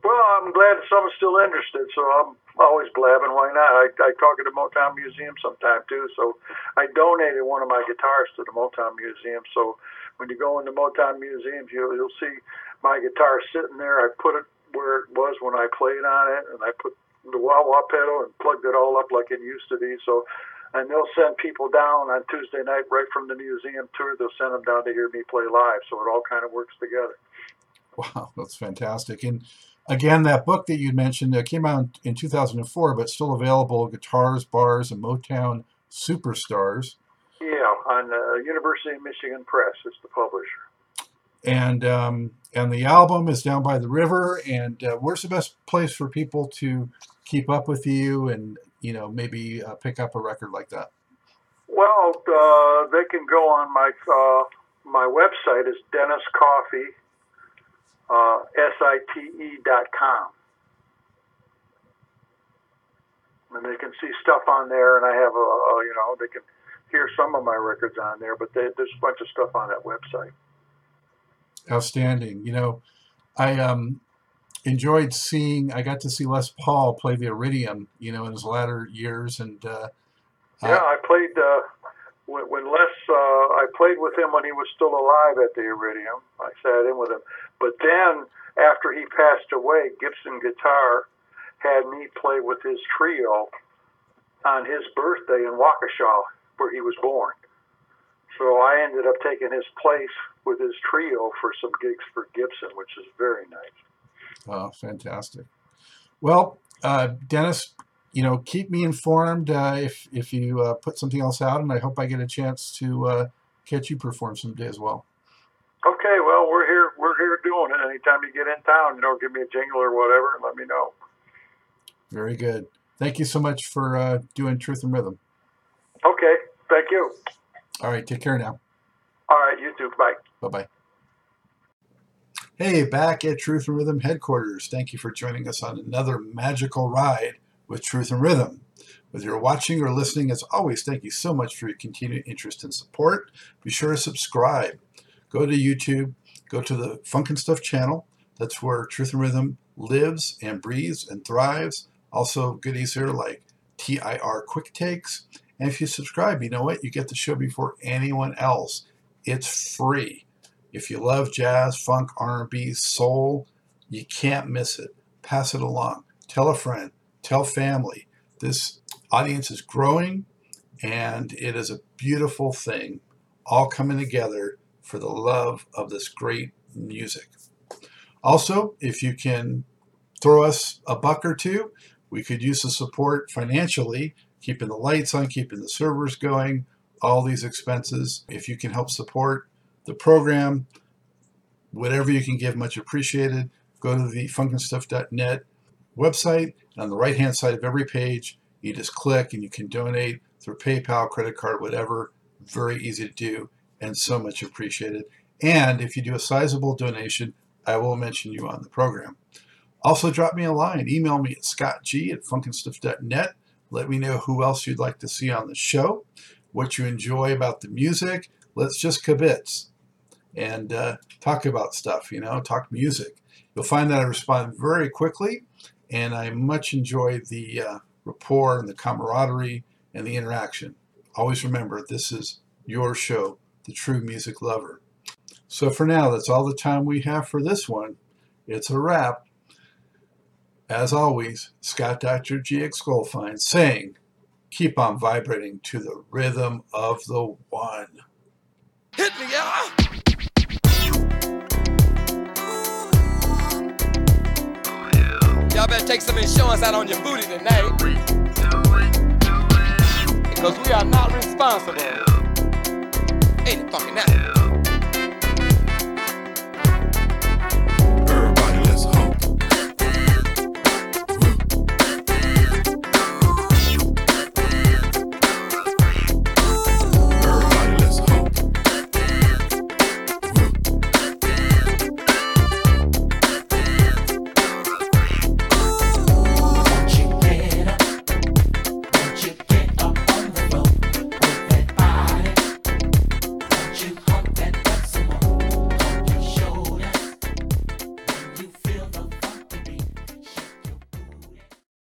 Well, I'm glad someone's still interested, so I'm always blabbing. Why not? I, I talk at the Motown Museum sometime too. So I donated one of my guitars to the Motown Museum. So when you go into Motown museums, you'll, you'll see my guitar sitting there. I put it where it was when I played on it, and I put the wah wah pedal and plugged it all up like it used to be. So and they'll send people down on Tuesday night right from the museum tour. They'll send them down to hear me play live. So it all kind of works together. Wow, that's fantastic. And again, that book that you mentioned uh, came out in 2004, but still available Guitars, Bars, and Motown Superstars. Yeah, on uh, University of Michigan Press is the publisher. And um, and the album is Down by the River. And uh, where's the best place for people to keep up with you and you know maybe uh, pick up a record like that? Well, uh, they can go on my uh, my website is Dennis Coffey, uh, S-I-T-E dot com. And they can see stuff on there, and I have a, a you know, they can hear some of my records on there, but they, there's a bunch of stuff on that website. Outstanding. You know, I um, enjoyed seeing, I got to see Les Paul play the Iridium, you know, in his latter years. And uh, yeah, I played, uh, when, when Les, uh, I played with him when he was still alive at the Iridium. I sat in with him. But then, after he passed away, Gibson Guitar had me play with his trio on his birthday in Waukesha, where he was born. So I ended up taking his place with his trio for some gigs for Gibson, which is very nice. Oh, fantastic. Well, uh, Dennis, you know, keep me informed uh, if if you uh, put something else out, and I hope I get a chance to uh, catch you perform someday as well. Okay, well, we're here. We're here doing it. Anytime you get in town, you know, give me a jingle or whatever, and let me know. Very good. Thank you so much for uh, doing Truth and Rhythm. Okay, thank you. All right, take care now. All right, you too. Bye. Bye bye. Hey, back at Truth and Rhythm headquarters. Thank you for joining us on another magical ride with Truth and Rhythm. Whether you're watching or listening, as always, thank you so much for your continued interest and support. Be sure to subscribe. Go to YouTube, go to the Funk and Stuff channel. That's where Truth and Rhythm lives and breathes and thrives. Also, goodies here like TIR Quick Takes. And if you subscribe, you know what? You get the show before anyone else. It's free. If you love jazz, funk, R&B, soul, you can't miss it. Pass it along. Tell a friend. Tell family. This audience is growing, and it is a beautiful thing, all coming together for the love of this great music. Also, if you can throw us a buck or two, we could use the support financially, keeping the lights on, keeping the servers going, all these expenses. If you can help support the program. Whatever you can give, much appreciated. Go to the funkandstuff.net website. And on the right hand side of every page, you just click and you can donate through PayPal, credit card, whatever. Very easy to do and so much appreciated. And if you do a sizable donation, I will mention you on the program. Also, drop me a line. Email me at scottg at funkandstuff.net. Let me know who else you'd like to see on the show, what you enjoy about the music. Let's just kibitz and uh, talk about stuff, you know, talk music. You'll find that I respond very quickly, and I much enjoy the uh, rapport and the camaraderie and the interaction. Always remember, this is your show, The True Music Lover. So for now, that's all the time we have for this one. It's a wrap. As always, Scott Dr. GX Goldfine saying, keep on vibrating to the rhythm of the one. Hit me, yeah! Better take some insurance out on your booty tonight. Because we are not responsible. Ain't it fucking that?